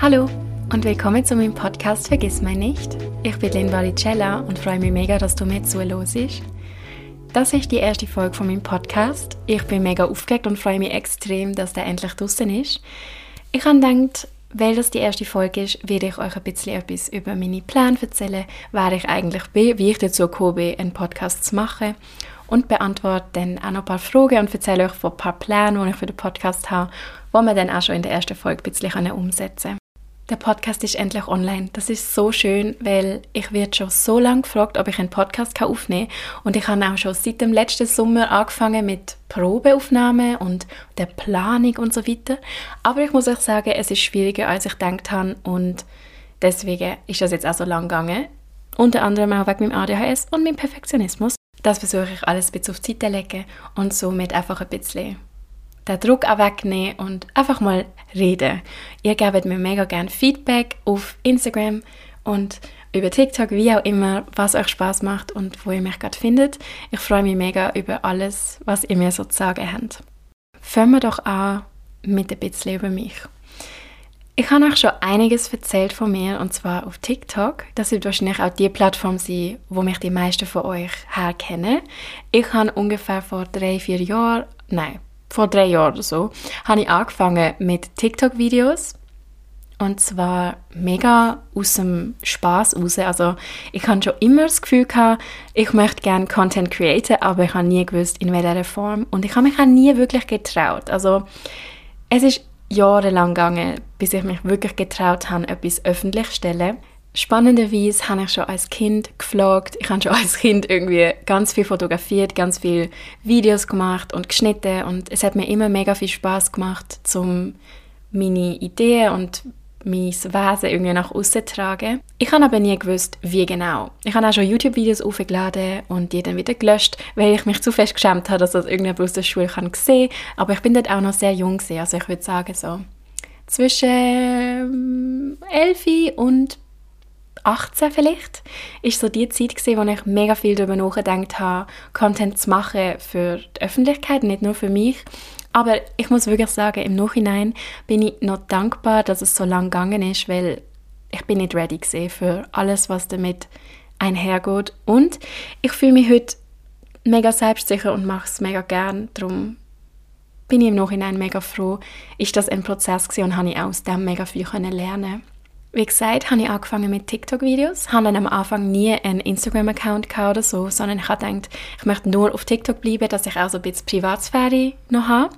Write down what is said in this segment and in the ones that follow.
Hallo und willkommen zu meinem Podcast Vergiss mein nicht. Ich bin Lynn Varicella und freue mich mega, dass du mir zuhörst. Das ist die erste Folge von meinem Podcast. Ich bin mega aufgeregt und freue mich extrem, dass der endlich draußen ist. Ich habe gedacht, weil das die erste Folge ist, werde ich euch ein bisschen etwas über meine Pläne erzählen, wer ich eigentlich bin, wie ich dazu gekommen bin, einen Podcast zu machen und beantworte dann auch noch ein paar Fragen und erzähle euch von ein paar Plänen, die ich für den Podcast habe, die wir dann auch schon in der ersten Folge ein bisschen umsetzen können. Der Podcast ist endlich online. Das ist so schön, weil ich werde schon so lange gefragt, ob ich einen Podcast aufnehmen kann. Und ich habe auch schon seit dem letzten Sommer angefangen mit Probeaufnahmen und der Planung und so weiter. Aber ich muss euch sagen, es ist schwieriger, als ich gedacht habe. Und deswegen ist das jetzt auch so lang gegangen. Unter anderem auch wegen meinem ADHS und meinem Perfektionismus. Das versuche ich alles ein bisschen auf die Seite zu legen und somit einfach ein bisschen den Druck auch wegnehmen und einfach mal reden. Ihr gebt mir mega gerne Feedback auf Instagram und über TikTok, wie auch immer, was euch Spaß macht und wo ihr mich gerade findet. Ich freue mich mega über alles, was ihr mir so zu sagen habt. Fangen wir doch an mit ein bisschen über mich. Ich habe euch schon einiges erzählt von mir und zwar auf TikTok. Das wird wahrscheinlich auch die Plattform sein, wo mich die meisten von euch herkennen. Ich habe ungefähr vor drei, vier Jahren, nein, vor drei Jahren oder so, habe ich angefangen mit TikTok-Videos. Und zwar mega aus dem Spaß raus. Also ich hatte schon immer das Gefühl gehabt, ich möchte gerne Content createn, aber ich habe nie gewusst, in welcher Form. Und ich habe mich auch nie wirklich getraut. Also es ist jahrelang gegangen, bis ich mich wirklich getraut habe, etwas öffentlich zu stellen. Spannenderweise habe ich schon als Kind geflogen. Ich habe schon als Kind irgendwie ganz viel fotografiert, ganz viel Videos gemacht und geschnitten und es hat mir immer mega viel Spaß gemacht, um meine Ideen und mein Wesen irgendwie nach außen zu tragen. Ich habe aber nie gewusst, wie genau. Ich habe auch schon YouTube-Videos aufgeladen und die dann wieder gelöscht, weil ich mich zu fest geschämt habe, dass das irgendjemand aus der Schule kann sehen kann. Aber ich bin dort auch noch sehr jung gewesen. also ich würde sagen so zwischen 11 ähm, und 18 vielleicht, ist so die Zeit gewesen, wo ich mega viel darüber nachgedacht habe, Content zu machen für die Öffentlichkeit, nicht nur für mich. Aber ich muss wirklich sagen, im Nachhinein bin ich noch dankbar, dass es so lang gegangen ist, weil ich bin nicht ready gesehen für alles, was damit einhergeht. Und ich fühle mich heute mega selbstsicher und mache es mega gern. Darum bin ich im Nachhinein mega froh, ist das ein Prozess gewesen und habe ich aus dem mega viel lernen wie gesagt, habe ich angefangen mit TikTok-Videos, habe dann am Anfang nie einen Instagram-Account oder so, sondern ich habe gedacht, ich möchte nur auf TikTok bleiben, dass ich auch so ein bisschen Privatsphäre noch habe.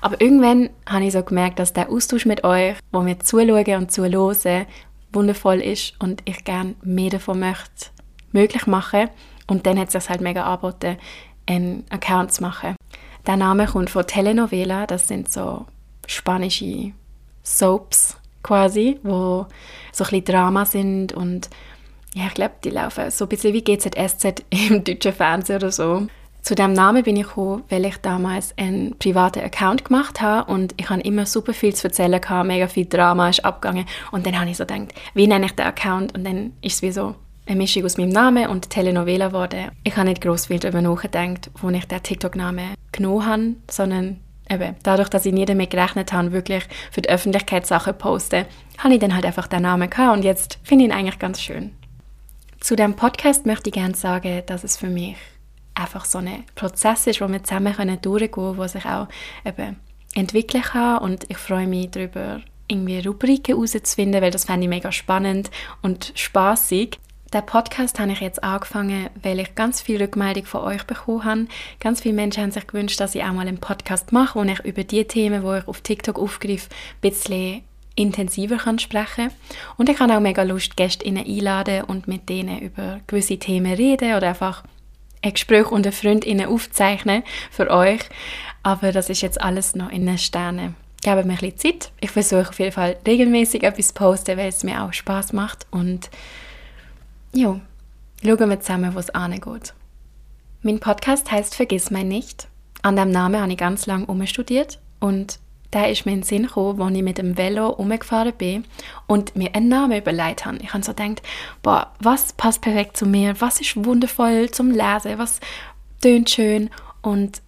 Aber irgendwann habe ich so gemerkt, dass der Austausch mit euch, wo wir zuschauen und zuhören, wundervoll ist und ich gerne mehr davon möchte möglich machen. Und dann hat es sich halt mega angeboten, einen Account zu machen. Der Name kommt von Telenovela, das sind so spanische Soaps, quasi, wo so ein bisschen Drama sind und ja, ich glaube, die laufen so ein bisschen wie GZSZ im deutschen Fernsehen oder so. Zu dem Namen bin ich gekommen, weil ich damals einen privaten Account gemacht habe und ich habe immer super viel zu erzählen gehabt, mega viel Drama ist abgegangen und dann habe ich so gedacht, wie nenne ich den Account und dann ist es wie so eine Mischung aus meinem Namen und Telenovela geworden. Ich habe nicht groß viel darüber nachgedacht, wo ich den TikTok-Namen genommen habe, sondern eben, dadurch, dass ich nie damit gerechnet habe, wirklich für die Öffentlichkeit Sachen posten, habe ich dann halt einfach den Namen gehabt und jetzt finde ich ihn eigentlich ganz schön. Zu dem Podcast möchte ich gerne sagen, dass es für mich einfach so ein Prozess ist, wo wir zusammen können durchgehen können, wo sich auch eben entwickeln kann und ich freue mich darüber, irgendwie Rubriken herauszufinden, weil das fände ich mega spannend und spaßig. Den Podcast habe ich jetzt angefangen, weil ich ganz viel Rückmeldung von euch bekommen habe. Ganz viele Menschen haben sich gewünscht, dass ich auch mal einen Podcast mache, wo ich über die Themen, die ich auf TikTok aufgreife, ein bisschen intensiver kann sprechen Und ich habe auch mega Lust, Gäste einladen und mit denen über gewisse Themen reden oder einfach ein Gespräch unter Freundinnen aufzeichnen für euch. Aber das ist jetzt alles noch in den Sternen. Gebt mir ein bisschen Zeit. Ich versuche auf jeden Fall regelmäßig etwas zu posten, weil es mir auch Spaß macht und Jo, schauen wir zusammen, wo es angeht. Mein Podcast heißt Vergiss mein nicht. An dem Namen habe ich ganz lange umstudiert und da ist mir in den Sinn gekommen, als ich mit dem Velo umgefahren bin und mir einen Namen überlegt habe. Ich habe so gedacht, boah, was passt perfekt zu mir, was ist wundervoll zum Lesen, was tönt schön und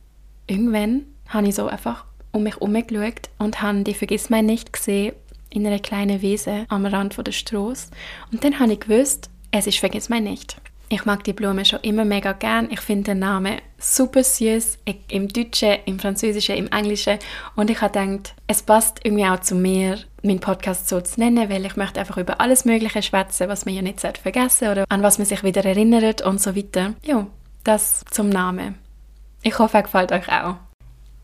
irgendwann habe ich so einfach um mich herumgeschaut und habe die Vergiss mein nicht gesehen in einer kleinen Wiese am Rand der Straße. Und dann habe ich gewusst, es ist «Vergiss mein nicht». Ich mag die Blume schon immer mega gern. Ich finde den Namen super süß im Deutschen, im Französischen, im Englischen. Und ich habe gedacht, es passt irgendwie auch zu mir, meinen Podcast so zu nennen, weil ich möchte einfach über alles Mögliche schwätzen, was man ja nicht vergessen oder an was man sich wieder erinnert und so weiter. Ja, das zum Namen. Ich hoffe, er gefällt euch auch.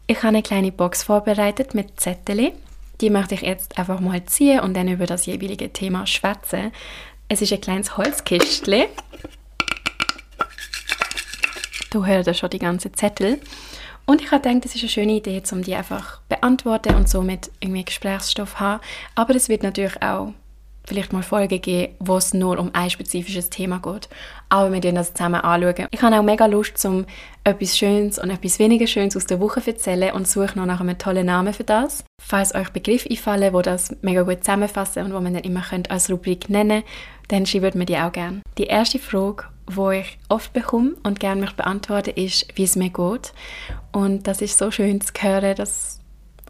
Ich habe eine kleine Box vorbereitet mit Zettel. Die möchte ich jetzt einfach mal ziehen und dann über das jeweilige Thema schwätzen. Es ist ein kleines Holzkistchen Du hörst schon die ganzen Zettel. Und ich habe gedacht, das ist eine schöne Idee, um die einfach zu beantworten und somit irgendwie Gesprächsstoff zu haben. Aber es wird natürlich auch vielleicht mal Folgen geben, wo es nur um ein spezifisches Thema geht. Aber wir werden das zusammen anschauen. Ich habe auch mega Lust, um etwas Schönes und etwas weniger Schönes aus der Woche zu erzählen und suche noch nach einem tollen Namen für das. Falls euch Begriffe einfallen, wo das mega gut zusammenfassen und wo man dann immer als Rubrik nennen dann schreibt mir die auch gerne. Die erste Frage, wo ich oft bekomme und gerne mich beantworte, ist, wie es mir geht. Und das ist so schön zu hören, dass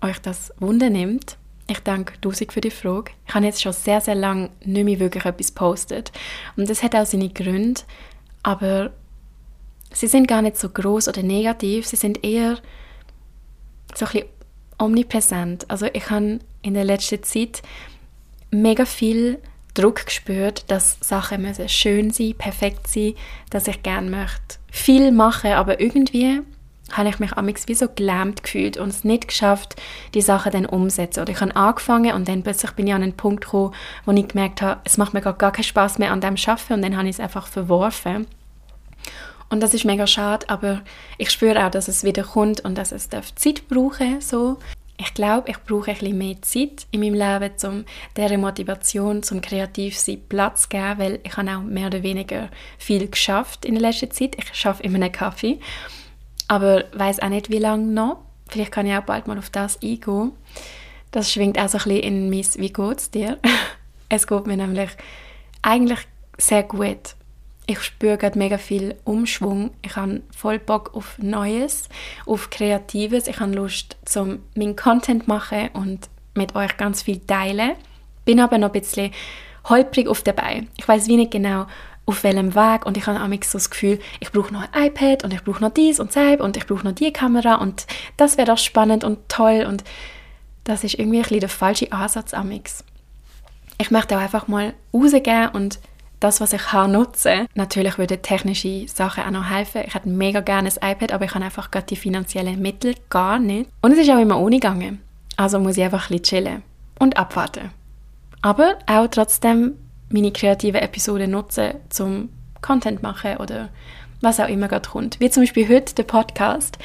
euch das Wunder nimmt. Ich danke Dusig für die Frage. Ich habe jetzt schon sehr, sehr lange nicht mehr wirklich etwas postet. Und das hat auch seine Gründe, aber sie sind gar nicht so groß oder negativ. Sie sind eher so ein bisschen omnipräsent. Also ich habe in der letzten Zeit mega viel Druck gespürt, dass Sachen müssen schön sein, perfekt sein, dass ich gerne möchte viel machen, aber irgendwie habe ich mich amigs wie so gelähmt gefühlt und es nicht geschafft, die Sachen dann umzusetzen. Oder ich habe angefangen und dann plötzlich bin ich an einen Punkt gekommen, wo ich gemerkt habe, es macht mir gar keinen Spaß mehr an dem Schaffen und dann habe ich es einfach verworfen. Und das ist mega schade, aber ich spüre auch, dass es wieder kommt und dass es Zeit brauchen so ich glaube, ich brauche ein bisschen mehr Zeit in meinem Leben, um dieser Motivation zum Kreativsein Platz zu geben, weil ich habe auch mehr oder weniger viel geschafft in der letzten Zeit. Ich schaffe immer einen Kaffee, aber weiß auch nicht, wie lange noch. Vielleicht kann ich auch bald mal auf das eingehen. Das schwingt auch so ein bisschen in mein «Wie geht's dir?» Es geht mir nämlich eigentlich sehr gut ich spüre gerade mega viel Umschwung. Ich habe voll Bock auf Neues, auf Kreatives. Ich habe Lust, zum meinen Content machen und mit euch ganz viel teilen. Bin aber noch ein bisschen holprig auf dabei. Ich weiß wie nicht genau, auf welchem Weg und ich habe auch so das Gefühl, ich brauche noch ein iPad und ich brauche noch dies und das und ich brauche noch die Kamera und das wäre doch spannend und toll und das ist irgendwie ein bisschen der falsche Ansatz amix. Ich möchte auch einfach mal rausgehen und das, was ich habe, nutzen Natürlich würden technische Sachen auch noch helfen. Ich hätte mega gerne ein iPad, aber ich habe einfach gerade die finanziellen Mittel gar nicht. Und es ist auch immer ohne gegangen. Also muss ich einfach ein bisschen chillen und abwarten. Aber auch trotzdem meine kreativen Episoden nutzen, zum Content machen oder was auch immer gerade kommt. Wie zum Beispiel heute der Podcast.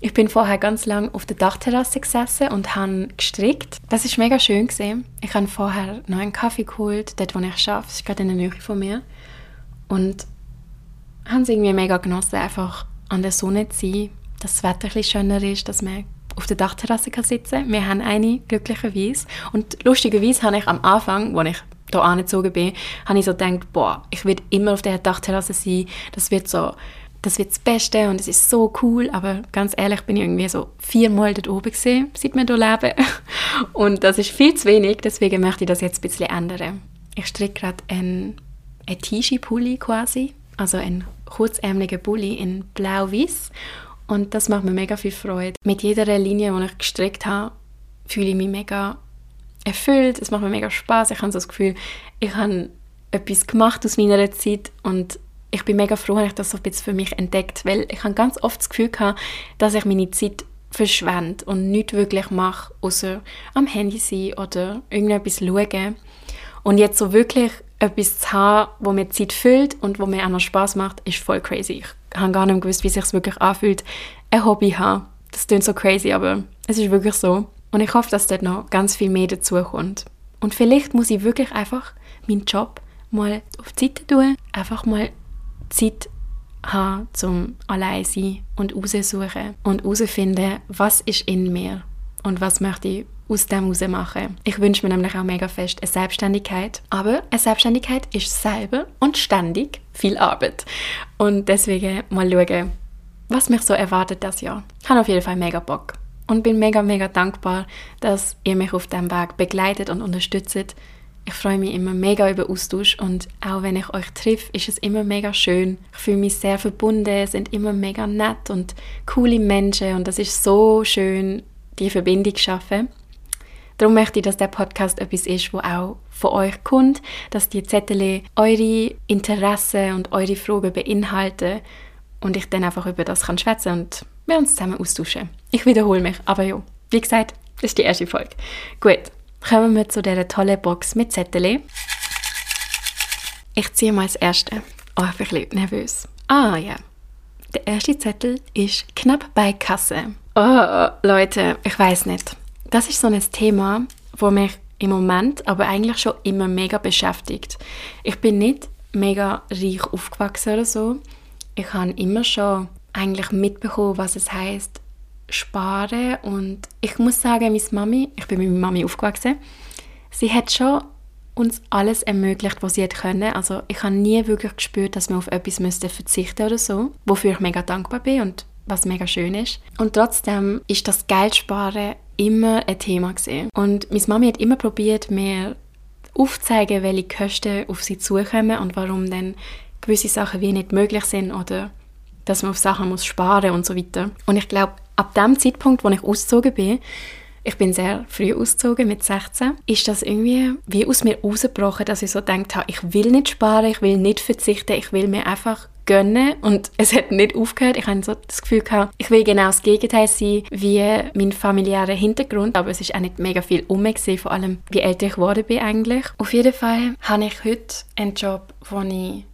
Ich bin vorher ganz lang auf der Dachterrasse gesessen und habe gestrickt. Das ist mega schön gesehen. Ich habe vorher noch einen Kaffee geholt, dort wo ich arbeite. Das ist gerade in der Nähe von mir. Und habe es irgendwie mega genossen, einfach an der Sonne zu sein, dass das Wetter ein schöner ist, dass man auf der Dachterrasse sitzen kann. Wir haben eine, glücklicherweise. Und lustigerweise habe ich am Anfang, als ich hier angezogen bin, habe ich so gedacht, boah, ich will immer auf der Dachterrasse sein. Das wird so das wird das Beste und es ist so cool, aber ganz ehrlich bin ich irgendwie so viermal dort oben gesehen, seit wir hier leben. Und das ist viel zu wenig, deswegen möchte ich das jetzt ein bisschen ändern. Ich stricke gerade einen, einen Tischi-Pulli quasi, also einen kurzärmeligen Pulli in blau-weiß und das macht mir mega viel Freude. Mit jeder Linie, die ich gestrickt habe, fühle ich mich mega erfüllt, es macht mir mega Spaß. Ich habe so das Gefühl, ich habe etwas gemacht aus meiner Zeit und ich bin mega froh, dass ich das so ein für mich entdeckt, weil ich habe ganz oft das Gefühl gehabt, dass ich meine Zeit verschwende und nichts wirklich mache, außer am Handy sein oder irgendetwas schauen. Und jetzt so wirklich etwas zu haben, wo mir Zeit füllt und wo mir auch noch Spaß macht, ist voll crazy. Ich habe gar nicht gewusst, wie sich wirklich anfühlt, ein Hobby haben. Das klingt so crazy, aber es ist wirklich so. Und ich hoffe, dass dort noch ganz viel mehr dazu kommt. Und vielleicht muss ich wirklich einfach meinen Job mal auf die Seite tun, einfach mal Zeit haben, zum allein sein und raussuchen und herausfinden, was ist in mir und was möchte ich aus dem heraus machen. Ich wünsche mir nämlich auch mega fest eine Selbstständigkeit, aber eine Selbstständigkeit ist selber und ständig viel Arbeit. Und deswegen mal schauen, was mich so erwartet das Jahr. Ich habe auf jeden Fall mega Bock. Und bin mega, mega dankbar, dass ihr mich auf diesem Weg begleitet und unterstützt. Ich freue mich immer mega über Austausch und auch wenn ich euch treffe, ist es immer mega schön. Ich fühle mich sehr verbunden, sind immer mega nett und coole Menschen und das ist so schön, die Verbindung zu schaffen. Darum möchte ich, dass der Podcast etwas ist, wo auch von euch kommt, dass die Zettel eure Interessen und eure Fragen beinhalten und ich dann einfach über das kann schwätzen und wir uns zusammen austauschen. Ich wiederhole mich, aber ja, wie gesagt, das ist die erste Folge. Gut, kommen wir zu dieser tollen Box mit Zettel. Ich ziehe mal das erste. Oh, ich bin ein bisschen nervös. Ah ja, der erste Zettel ist knapp bei Kasse. Oh, Leute, ich weiß nicht. Das ist so ein Thema, wo mich im Moment, aber eigentlich schon immer mega beschäftigt. Ich bin nicht mega reich aufgewachsen oder so. Ich habe immer schon eigentlich mitbekommen, was es heißt sparen und ich muss sagen, meine Mami, ich bin mit meiner Mami aufgewachsen, sie hat schon uns alles ermöglicht, was sie hat können. Also ich habe nie wirklich gespürt, dass wir auf etwas müsste verzichten oder so, wofür ich mega dankbar bin und was mega schön ist. Und trotzdem ist das Geldsparen immer ein Thema gewesen. Und meine Mami hat immer probiert, mir aufzuzeigen, welche Kosten auf sie zukommen und warum dann gewisse Sachen wie nicht möglich sind oder dass man auf Sachen muss sparen und so weiter. Und ich glaube, ab dem Zeitpunkt, wo ich ausgezogen bin, ich bin sehr früh ausgezogen, mit 16, ist das irgendwie wie aus mir rausgebrochen, dass ich so gedacht habe, ich will nicht sparen, ich will nicht verzichten, ich will mir einfach gönnen und es hat nicht aufgehört. Ich hatte so das Gefühl gehabt, ich will genau das Gegenteil sein wie mein familiärer Hintergrund, aber es ist auch nicht mega viel um mich vor allem wie älter ich geworden bin eigentlich. Auf jeden Fall habe ich heute einen Job, wo ich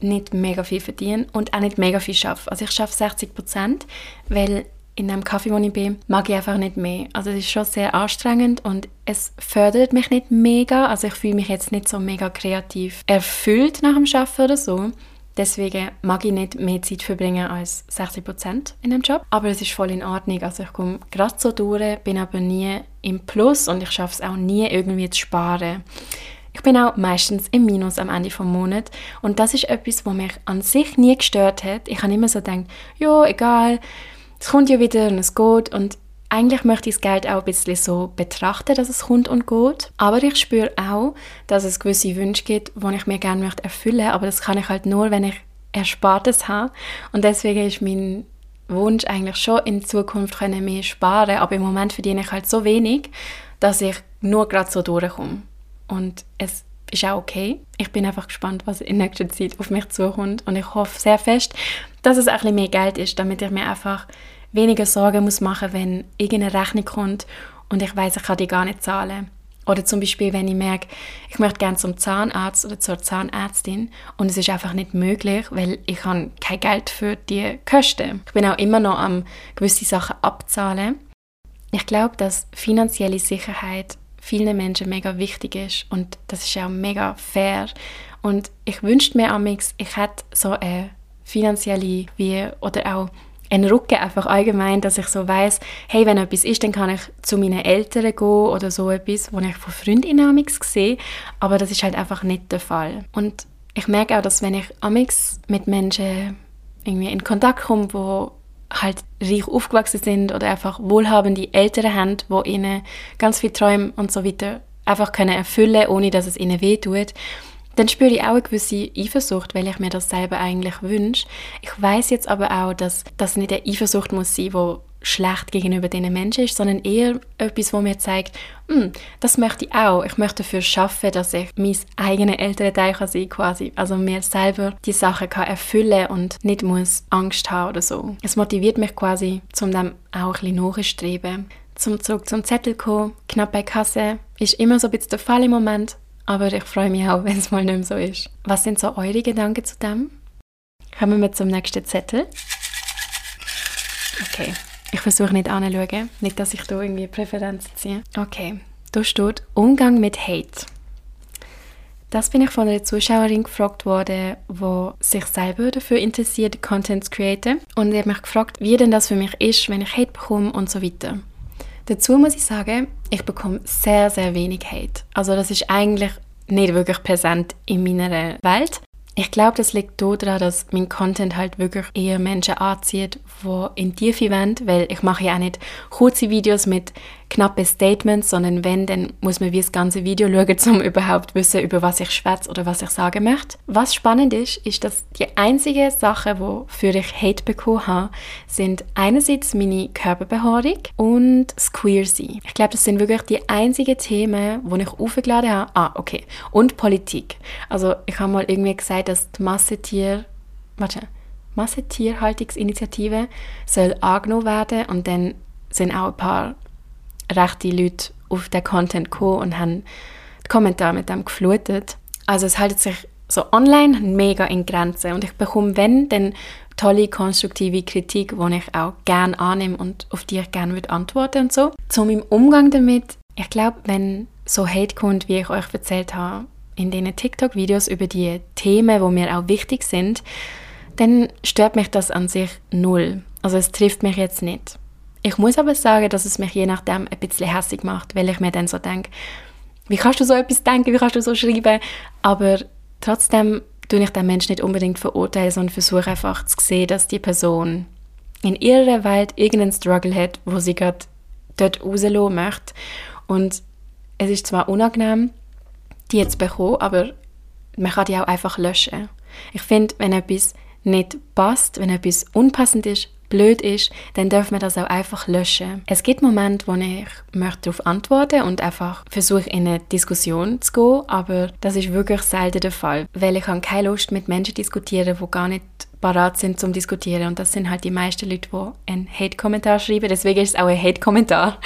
nicht mega viel verdiene und auch nicht mega viel schaffe. Also ich schaffe 60 Prozent, weil in dem Kaffee, wo ich bin, mag ich einfach nicht mehr. Also es ist schon sehr anstrengend und es fördert mich nicht mega. Also ich fühle mich jetzt nicht so mega kreativ erfüllt nach dem Arbeiten oder so. Deswegen mag ich nicht mehr Zeit verbringen als 60 Prozent in dem Job. Aber es ist voll in Ordnung. Also ich komme gerade so durch, bin aber nie im Plus und ich schaffe es auch nie irgendwie zu sparen. Ich bin auch meistens im Minus am Ende vom Monat und das ist etwas, was mich an sich nie gestört hat. Ich habe immer so gedacht, ja, egal, es kommt ja wieder und es geht und eigentlich möchte ich das Geld auch ein bisschen so betrachten, dass es kommt und geht. Aber ich spüre auch, dass es gewisse Wünsche gibt, die ich mir gerne möchte erfüllen möchte. Aber das kann ich halt nur, wenn ich Erspartes habe. Und deswegen ist mein Wunsch eigentlich schon in Zukunft mehr sparen. Aber im Moment verdiene ich halt so wenig, dass ich nur gerade so durchkomme. Und es ist auch okay. Ich bin einfach gespannt, was in nächster Zeit auf mich zukommt. Und ich hoffe sehr fest, dass es ein bisschen mehr Geld ist, damit ich mir einfach weniger Sorgen muss machen, wenn irgendeine Rechnung kommt und ich weiß, ich kann die gar nicht zahlen. Oder zum Beispiel, wenn ich merke, ich möchte gerne zum Zahnarzt oder zur Zahnärztin und es ist einfach nicht möglich, weil ich habe kein Geld für die Kosten. Ich bin auch immer noch am gewisse Sachen abzahlen. Ich glaube, dass finanzielle Sicherheit vielen Menschen mega wichtig ist und das ist auch mega fair. Und ich wünschte mir amix, ich hätte so eine finanzielle wie oder auch einen Rücken einfach allgemein, dass ich so weiß, hey, wenn etwas ist, dann kann ich zu meinen Eltern gehen oder so etwas, wo ich von Freundinnen amix sehe, aber das ist halt einfach nicht der Fall. Und ich merke auch, dass wenn ich amix mit Menschen irgendwie in Kontakt komme, wo halt reich aufgewachsen sind oder einfach wohlhabende Eltern haben, wo ihnen ganz viele Träume und so weiter einfach können erfüllen, ohne dass es ihnen wehtut, dann spüre ich auch eine gewisse Eifersucht, weil ich mir das selber eigentlich wünsche. Ich weiß jetzt aber auch, dass das nicht eine Eifersucht muss sein, wo schlecht gegenüber diesen Menschen ist, sondern eher etwas, wo mir zeigt, hm, das möchte ich auch. Ich möchte dafür schaffen, dass ich mein eigenes Elternteil kann sein quasi. Also mir selber die Sachen kann erfüllen und nicht muss Angst haben oder so. Es motiviert mich quasi, zum dem auch ein bisschen nachzustreben. Zum zurück zum Zettel kommen, knapp bei Kasse, ist immer so ein bisschen der Fall im Moment, aber ich freue mich auch, wenn es mal nicht mehr so ist. Was sind so eure Gedanken zu dem? Kommen wir zum nächsten Zettel. Okay, ich versuche nicht anzuschauen. Nicht, dass ich da irgendwie Präferenzen ziehe. Okay, da steht Umgang mit Hate. Das bin ich von einer Zuschauerin gefragt worden, die sich selber dafür interessiert, Content zu createn. Und sie hat mich gefragt, wie denn das für mich ist, wenn ich Hate bekomme und so weiter. Dazu muss ich sagen, ich bekomme sehr, sehr wenig Hate. Also das ist eigentlich nicht wirklich präsent in meiner Welt. Ich glaube, das liegt daran, dass mein Content halt wirklich eher Menschen anzieht, die in Tiefe wollen, weil ich mache ja auch nicht kurze Videos mit knappe Statements, sondern wenn, dann muss man wie das ganze Video schauen, um überhaupt wissen, über was ich schwätze oder was ich sagen möchte. Was spannend ist, ist, dass die einzigen Sachen, wofür ich Hate bekommen habe, sind einerseits meine Körperbehaarung und das Queer-Sein. Ich glaube, das sind wirklich die einzigen Themen, die ich aufgeladen habe. Ah, okay. Und Politik. Also ich habe mal irgendwie gesagt, dass die Massetier... Warte. Massentierhaltungsinitiative soll angenommen werden und dann sind auch ein paar rechte Leute auf den Content gekommen und haben die Kommentare mit dem geflutet. Also es hält sich so online mega in Grenzen und ich bekomme, wenn, dann tolle, konstruktive Kritik, die ich auch gerne annehme und auf die ich gerne antworten und so. Zu meinem Umgang damit, ich glaube, wenn so Hate kommt, wie ich euch erzählt habe, in diesen TikTok-Videos über die Themen, die mir auch wichtig sind, dann stört mich das an sich null. Also es trifft mich jetzt nicht. Ich muss aber sagen, dass es mich je nachdem ein bisschen hässlich macht, weil ich mir dann so denke, wie kannst du so etwas denken, wie kannst du so schreiben? Aber trotzdem tue ich den Menschen nicht unbedingt verurteilen, sondern versuche einfach zu sehen, dass die Person in ihrer Welt irgendeinen Struggle hat, wo sie gerade dort rauslassen möchte. Und es ist zwar unangenehm, die jetzt bekommen, aber man kann die auch einfach löschen. Ich finde, wenn etwas nicht passt, wenn etwas unpassend ist, blöd ist, dann dürfen wir das auch einfach löschen. Es gibt Momente, wo ich möchte darauf antworten und einfach versuche, in eine Diskussion zu gehen, aber das ist wirklich selten der Fall, weil ich habe keine Lust mit Menschen diskutieren, die gar nicht parat sind zum Diskutieren. Und das sind halt die meisten Leute, die einen Hate-Kommentar schreiben, deswegen ist es auch ein Hate-Kommentar.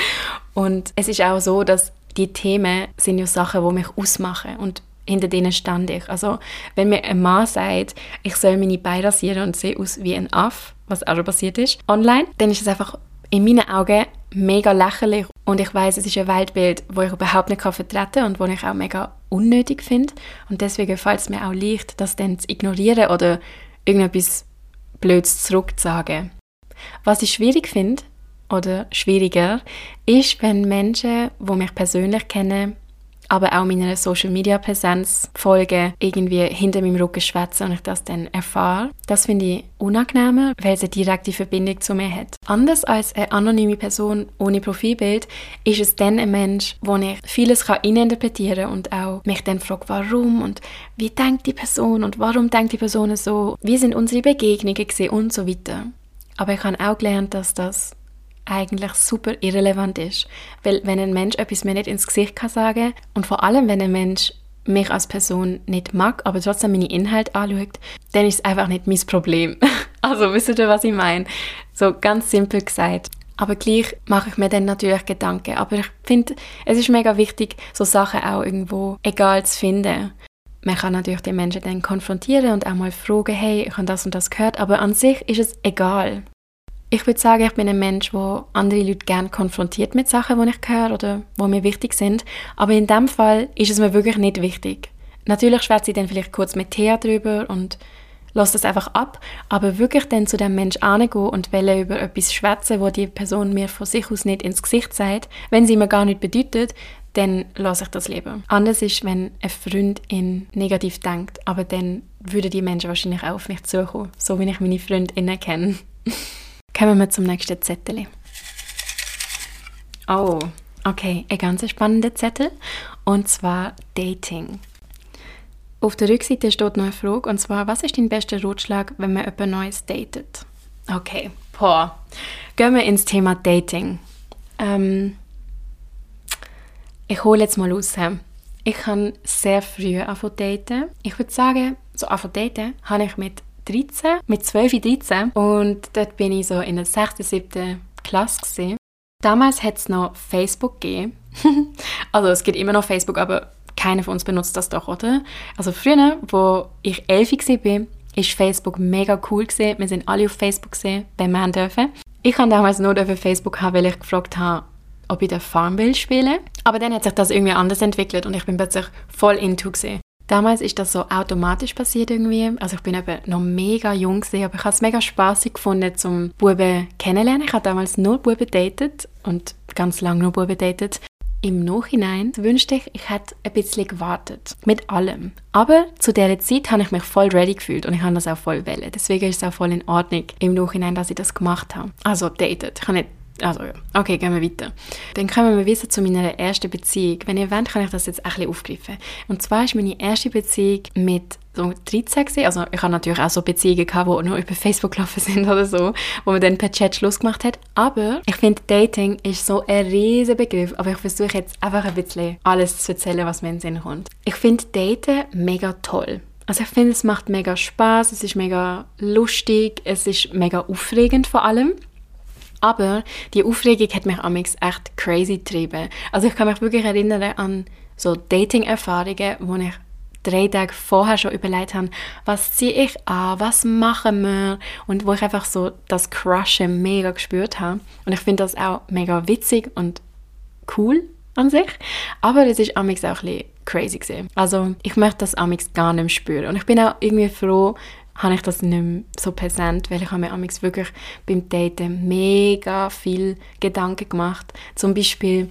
Und es ist auch so, dass die Themen sind ja Sachen, die mich ausmachen. Und hinter denen stand ich. Also wenn mir ein Mann sagt, ich soll meine Beine rasieren und sehe aus wie ein Aff, was auch passiert ist, online, dann ist es einfach in meinen Augen mega lächerlich und ich weiß, es ist ein Weltbild, wo ich überhaupt nicht vertreten kann und wo ich auch mega unnötig finde und deswegen fällt es mir auch leicht, das dann zu ignorieren oder irgendetwas Blödes zurückzusagen. Was ich schwierig finde oder schwieriger ist, wenn Menschen, die mich persönlich kennen, aber auch meiner Social Media Präsenz folgen, irgendwie hinter meinem Rücken schwätzen und ich das dann erfahre. Das finde ich unangenehmer, weil sie direkte Verbindung zu mir hat. Anders als eine anonyme Person ohne Profilbild ist es dann ein Mensch, wo ich vieles kann interpretieren und auch mich dann frage, warum und wie denkt die Person und warum denkt die Person so, wie sind unsere Begegnungen gesehen und so weiter. Aber ich habe auch gelernt, dass das eigentlich super irrelevant ist. Weil wenn ein Mensch etwas mir nicht ins Gesicht kann sagen und vor allem, wenn ein Mensch mich als Person nicht mag, aber trotzdem meine Inhalte anschaut, dann ist es einfach nicht mein Problem. also wisst ihr, was ich meine? So ganz simpel gesagt. Aber gleich mache ich mir dann natürlich Gedanken. Aber ich finde, es ist mega wichtig, so Sachen auch irgendwo egal zu finden. Man kann natürlich den Menschen dann konfrontieren und auch mal fragen, hey, ich habe das und das gehört, aber an sich ist es egal. Ich würde sagen, ich bin ein Mensch, der andere Leute gerne konfrontiert mit Sachen, die ich höre oder die mir wichtig sind. Aber in dem Fall ist es mir wirklich nicht wichtig. Natürlich schwätze ich dann vielleicht kurz mit Thea drüber und lasse das einfach ab, aber wirklich dann zu dem Mensch angehen und will über etwas schwätzen, wo die Person mir von sich aus nicht ins Gesicht sagt, wenn sie mir gar nicht bedeutet, dann lasse ich das leben. Anders ist, wenn ein Freundin negativ denkt, aber dann würde die Menschen wahrscheinlich auch auf mich zukommen, so wie ich meine Freundinnen kenne. Kommen wir zum nächsten Zettel. Oh, okay, ein ganz spannender Zettel. Und zwar Dating. Auf der Rückseite steht noch eine Frage, und zwar, was ist dein bester Ratschlag, wenn man jemand Neues datet? Okay, boah. Gehen wir ins Thema Dating. Ähm, ich hole jetzt mal raus. Ich habe sehr früh angefangen daten. Ich würde sagen, so angefangen daten habe ich mit 13, mit 12, 13 und dort bin ich so in der 6., 7. Klasse gewesen. Damals hat es noch Facebook gegeben. also es gibt immer noch Facebook, aber keiner von uns benutzt das doch, oder? Also früher, wo ich 11 war, ist Facebook mega cool gewesen. Wir sind alle auf Facebook gesehen, wenn wir dürfen. Ich habe damals nur Facebook haben, weil ich gefragt habe, ob ich Farmville spiele. Aber dann hat sich das irgendwie anders entwickelt und ich bin plötzlich voll into gesehen. Damals ist das so automatisch passiert irgendwie. Also ich bin eben noch mega jung gewesen, aber ich habe es mega spaßig gefunden, zum Buben kennenlernen. Ich habe damals nur Buben datet und ganz lange nur Buben datet. im Nachhinein wünschte ich, ich hätte ein bisschen gewartet. Mit allem. Aber zu dieser Zeit habe ich mich voll ready gefühlt und ich habe das auch voll wählen. Deswegen ist es auch voll in Ordnung im Nachhinein, dass ich das gemacht habe. Also dated. Ich habe nicht also ja, okay, gehen wir weiter. Dann kommen wir wieder zu meiner ersten Beziehung. Wenn ihr wollt, kann ich das jetzt ein bisschen aufgreifen. Und zwar ist meine erste Beziehung mit so 13 gewesen. Also ich habe natürlich auch so Beziehungen gehabt, die nur über Facebook gelaufen sind oder so, wo man dann per Chat Schluss gemacht hat. Aber ich finde, Dating ist so ein riesiger Begriff. Aber ich versuche jetzt einfach ein bisschen alles zu erzählen, was mir in den Sinn kommt. Ich finde Daten mega toll. Also ich finde, es macht mega Spaß, es ist mega lustig, es ist mega aufregend vor allem. Aber die Aufregung hat mich amix echt crazy getrieben. Also ich kann mich wirklich erinnern an so Dating-Erfahrungen, wo ich drei Tage vorher schon überlegt habe, was ziehe ich an, was machen wir und wo ich einfach so das Crushen mega gespürt habe. Und ich finde das auch mega witzig und cool an sich, aber es ist amix auch ein bisschen crazy gesehen. Also ich möchte das amix gar nicht mehr spüren und ich bin auch irgendwie froh, habe ich das nicht mehr so präsent, weil ich habe mir amigs wirklich beim Daten mega viel Gedanken gemacht. Zum Beispiel,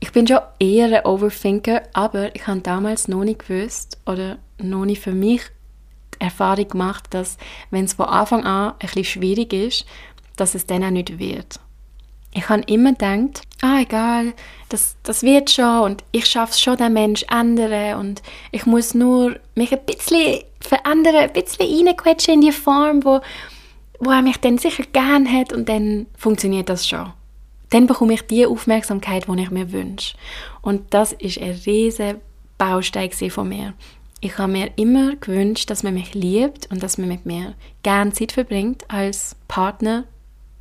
ich bin schon eher ein Overthinker, aber ich habe damals noch nicht gewusst oder noch nicht für mich die Erfahrung gemacht, dass wenn es von Anfang an ein bisschen schwierig ist, dass es dann auch nicht wird. Ich habe immer gedacht, ah egal, das, das wird schon und ich schaffe es schon, den Mensch ändern und ich muss nur mich ein bisschen verändern, ein bisschen reinquetschen in die Form, wo, wo er mich dann sicher gern hat und dann funktioniert das schon. Dann bekomme ich die Aufmerksamkeit, die ich mir wünsche. Und das ist ein riesiger Baustein von mir. Ich habe mir immer gewünscht, dass man mich liebt und dass man mit mir gern Zeit verbringt als Partner,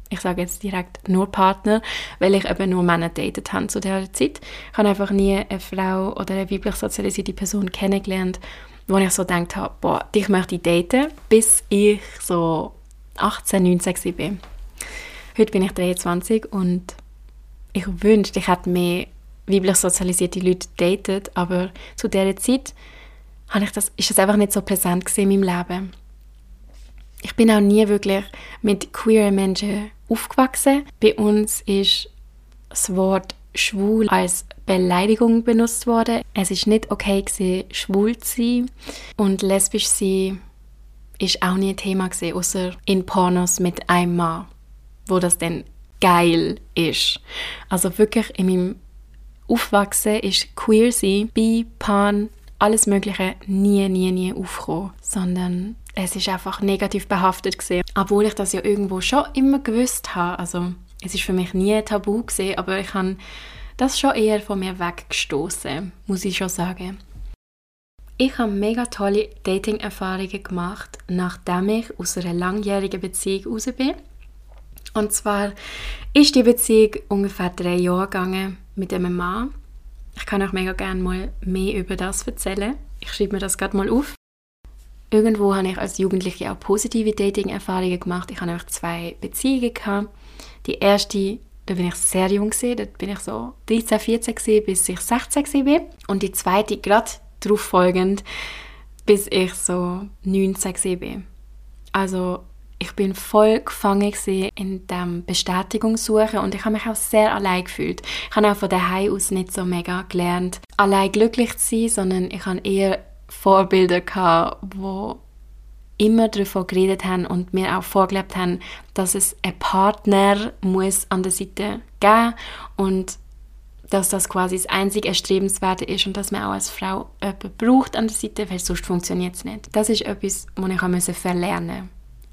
ich sage jetzt direkt nur Partner, weil ich eben nur Männer datet habe zu dieser Zeit. Ich habe einfach nie eine Frau oder eine weiblich sozialisierte Person kennengelernt, wo ich so gedacht habe, boah, dich möchte ich daten, bis ich so 18, 19 war. Heute bin ich 23 und ich wünschte, ich hätte mehr weiblich sozialisierte Leute datet, aber zu dieser Zeit ich das, das einfach nicht so präsent in meinem Leben. Ich bin auch nie wirklich mit queeren Menschen aufgewachsen. Bei uns ist das Wort schwul als Beleidigung benutzt worden. Es ist nicht okay gewesen, schwul zu sein und lesbisch sein ist auch nie ein Thema gewesen, außer in Pornos mit einem Mann, wo das dann geil ist. Also wirklich in meinem Aufwachsen ist queer sein, bi, pan, alles Mögliche nie, nie, nie aufgekommen, sondern es ist einfach negativ behaftet gesehen, obwohl ich das ja irgendwo schon immer gewusst habe. Also es ist für mich nie ein Tabu gesehen, aber ich habe das schon eher von mir weggestoßen, muss ich schon sagen. Ich habe mega tolle Dating-Erfahrungen gemacht, nachdem ich aus einer langjährigen Beziehung raus bin. Und zwar ist die Beziehung ungefähr drei Jahre gegangen mit einem Mann. Ich kann euch mega gerne mal mehr über das erzählen. Ich schreibe mir das gerade mal auf. Irgendwo habe ich als Jugendliche auch positive Dating-Erfahrungen gemacht. Ich hatte auch zwei Beziehungen. Gehabt. Die erste, da bin ich sehr jung, gewesen, da bin ich so 13, 14 gewesen, bis ich 16 war. Und die zweite, gerade darauf folgend, bis ich so 19 war. Also ich bin voll gefangen in dem Bestätigungssuche und ich habe mich auch sehr allein gefühlt. Ich habe auch von daheim aus nicht so mega gelernt, allein glücklich zu sein, sondern ich habe eher Vorbilder gehabt, wo immer davon geredet haben und mir auch vorgelebt haben, dass es einen Partner muss an der Seite geben und dass das quasi das einzige Erstrebenswerte ist und dass man auch als Frau jemanden braucht an der Seite, weil sonst funktioniert es nicht. Das ist etwas, was ich musste verlernen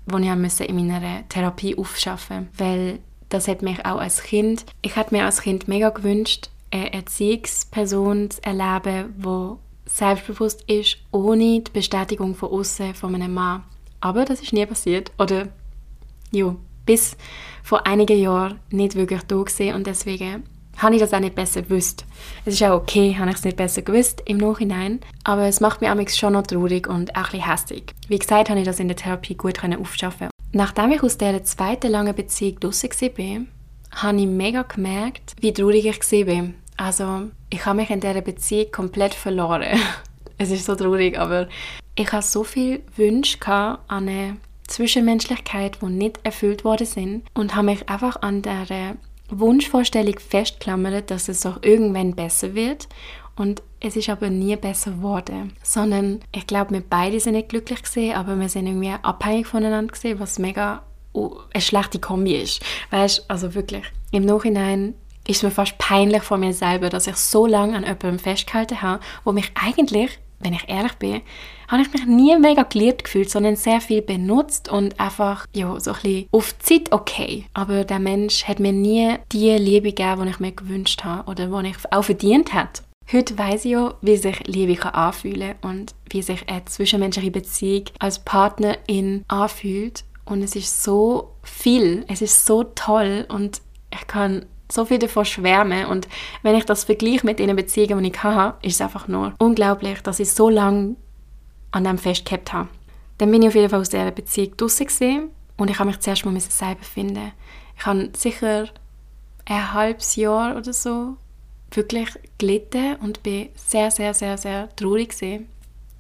musste, was ich in meiner Therapie aufschaffen musste, weil das hat mich auch als Kind, ich hätte mir als Kind mega gewünscht, eine Erziehungsperson zu erleben, die selbstbewusst ist, ohne die Bestätigung von außen von einem Mann. Aber das ist nie passiert. Oder, ja, bis vor einigen Jahren nicht wirklich da gesehen und deswegen habe ich das auch nicht besser gewusst. Es ist auch okay, habe ich es nicht besser gewusst im Nachhinein, aber es macht mich schon noch traurig und auch ein hässlich. Wie gesagt, habe ich das in der Therapie gut aufschaffen Nachdem ich aus dieser zweiten langen Beziehung draussen war, habe ich mega gemerkt, wie traurig ich war. Also, ich habe mich in dieser Beziehung komplett verloren. es ist so traurig, aber ich hatte so viele Wünsche an eine Zwischenmenschlichkeit, die nicht erfüllt worden sind und habe mich einfach an der Wunschvorstellung festklammert, dass es doch irgendwann besser wird. Und es ist aber nie besser geworden. Sondern ich glaube, wir beide sind nicht glücklich gesehen, aber wir sind irgendwie abhängig voneinander gesehen, was mega eine schlechte Kombi ist. Weißt also wirklich. Im Nachhinein ist mir fast peinlich vor mir selber, dass ich so lange an jemandem festgehalten habe, wo mich eigentlich, wenn ich ehrlich bin, habe ich mich nie mega geliebt gefühlt, sondern sehr viel benutzt und einfach, ja, so ein bisschen auf Zeit okay. Aber der Mensch hat mir nie die Liebe gegeben, die ich mir gewünscht habe oder die ich auch verdient habe. Heute weiß ich ja, wie sich Liebe kann anfühlen und wie sich eine zwischenmenschliche Beziehung als Partnerin anfühlt. Und es ist so viel, es ist so toll und ich kann so viel davon schwärmen. Und wenn ich das vergleiche mit den Beziehungen, die ich habe, ist es einfach nur unglaublich, dass ich so lange an dem festgehabt habe. Dann bin ich auf jeden Fall aus dieser Beziehung draußen gesehen und ich habe mich zuerst mal selber finden. Ich habe sicher ein halbes Jahr oder so wirklich gelitten und bin sehr, sehr, sehr, sehr traurig gewesen.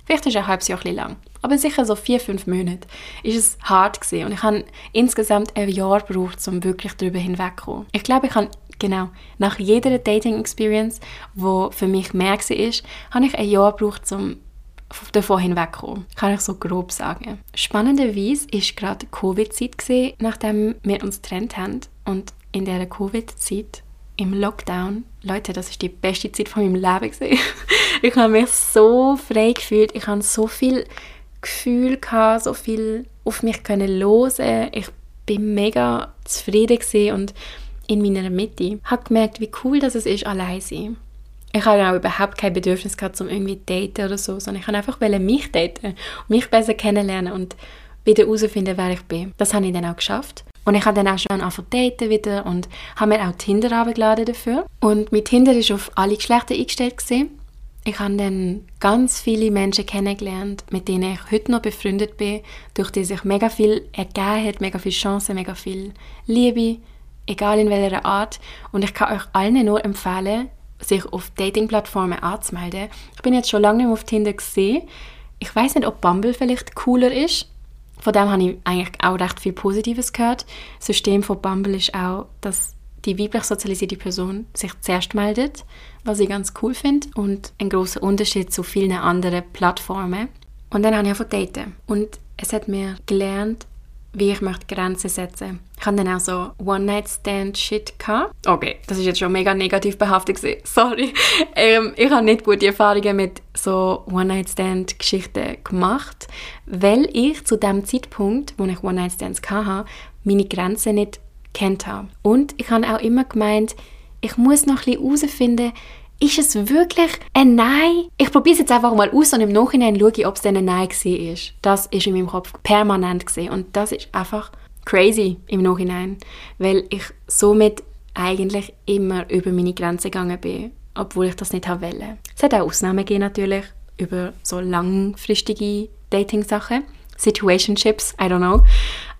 Vielleicht ist ein halbes Jahr ein lang, aber sicher so vier, fünf Monate ist es hart gewesen und ich habe insgesamt ein Jahr gebraucht, um wirklich darüber hinwegzukommen. Ich glaube, ich habe genau nach jeder Dating-Experience, wo für mich mehr war, habe ich ein Jahr gebraucht, um davon hinwegkommen. Kann ich so grob sagen. Spannenderweise war gerade Covid-Zeit, nachdem wir uns getrennt haben. Und in dieser Covid-Zeit, im Lockdown, Leute, das ist die beste Zeit von meinem Leben gewesen. ich habe mich so frei gefühlt. Ich hatte so viel Gefühl gehabt, so viel auf mich können losen. Ich bin mega zufrieden und in meiner Mitte. Ich habe gemerkt, wie cool das ist, allein zu sein. Ich habe auch überhaupt kein Bedürfnis gehabt, um irgendwie daten oder so, sondern ich wollte einfach mich daten mich besser kennenlernen und wieder herausfinden, wer ich bin. Das habe ich dann auch geschafft. Und ich habe dann auch schon angefangen daten wieder und habe mir auch Tinder abgeladen dafür. Und mit Tinder ist auf alle Geschlechter eingestellt gewesen. Ich habe dann ganz viele Menschen kennengelernt, mit denen ich heute noch befreundet bin, durch die sich mega viel ergeben hat, mega viele Chancen, mega viel Liebe, egal in welcher Art. Und ich kann euch allen nur empfehlen, sich auf Dating-Plattformen anzumelden. Ich bin jetzt schon lange nicht mehr auf Tinder gesehen. Ich weiß nicht, ob Bumble vielleicht cooler ist. Von dem habe ich eigentlich auch recht viel Positives gehört. Das System von Bumble ist auch, dass die weiblich sozialisierte Person sich zuerst meldet, was ich ganz cool finde und ein großer Unterschied zu vielen anderen Plattformen. Und dann habe ich von daten und es hat mir gelernt, wie ich möchte Grenzen setzen. Ich hatte dann auch so One-Night-Stand-Shit. Okay, das ist jetzt schon mega negativ behaftet. Sorry. Ähm, ich habe nicht gute Erfahrungen mit so One-Night-Stand-Geschichten gemacht, weil ich zu dem Zeitpunkt, wo ich One-Night-Stands hatte, meine Grenzen nicht kennt habe. Und ich habe auch immer gemeint, ich muss noch ein bisschen herausfinden, ist es wirklich ein Nein? Ich probiere es jetzt einfach mal aus und im Nachhinein schaue ich, ob es dann ein Nein war. Das ist in meinem Kopf permanent gesehen und das ist einfach crazy im Nachhinein, weil ich somit eigentlich immer über meine Grenze gegangen bin, obwohl ich das nicht wollte. Es hat auch Ausnahmen gegeben natürlich, über so langfristige Dating-Sachen, Situationships, I don't know,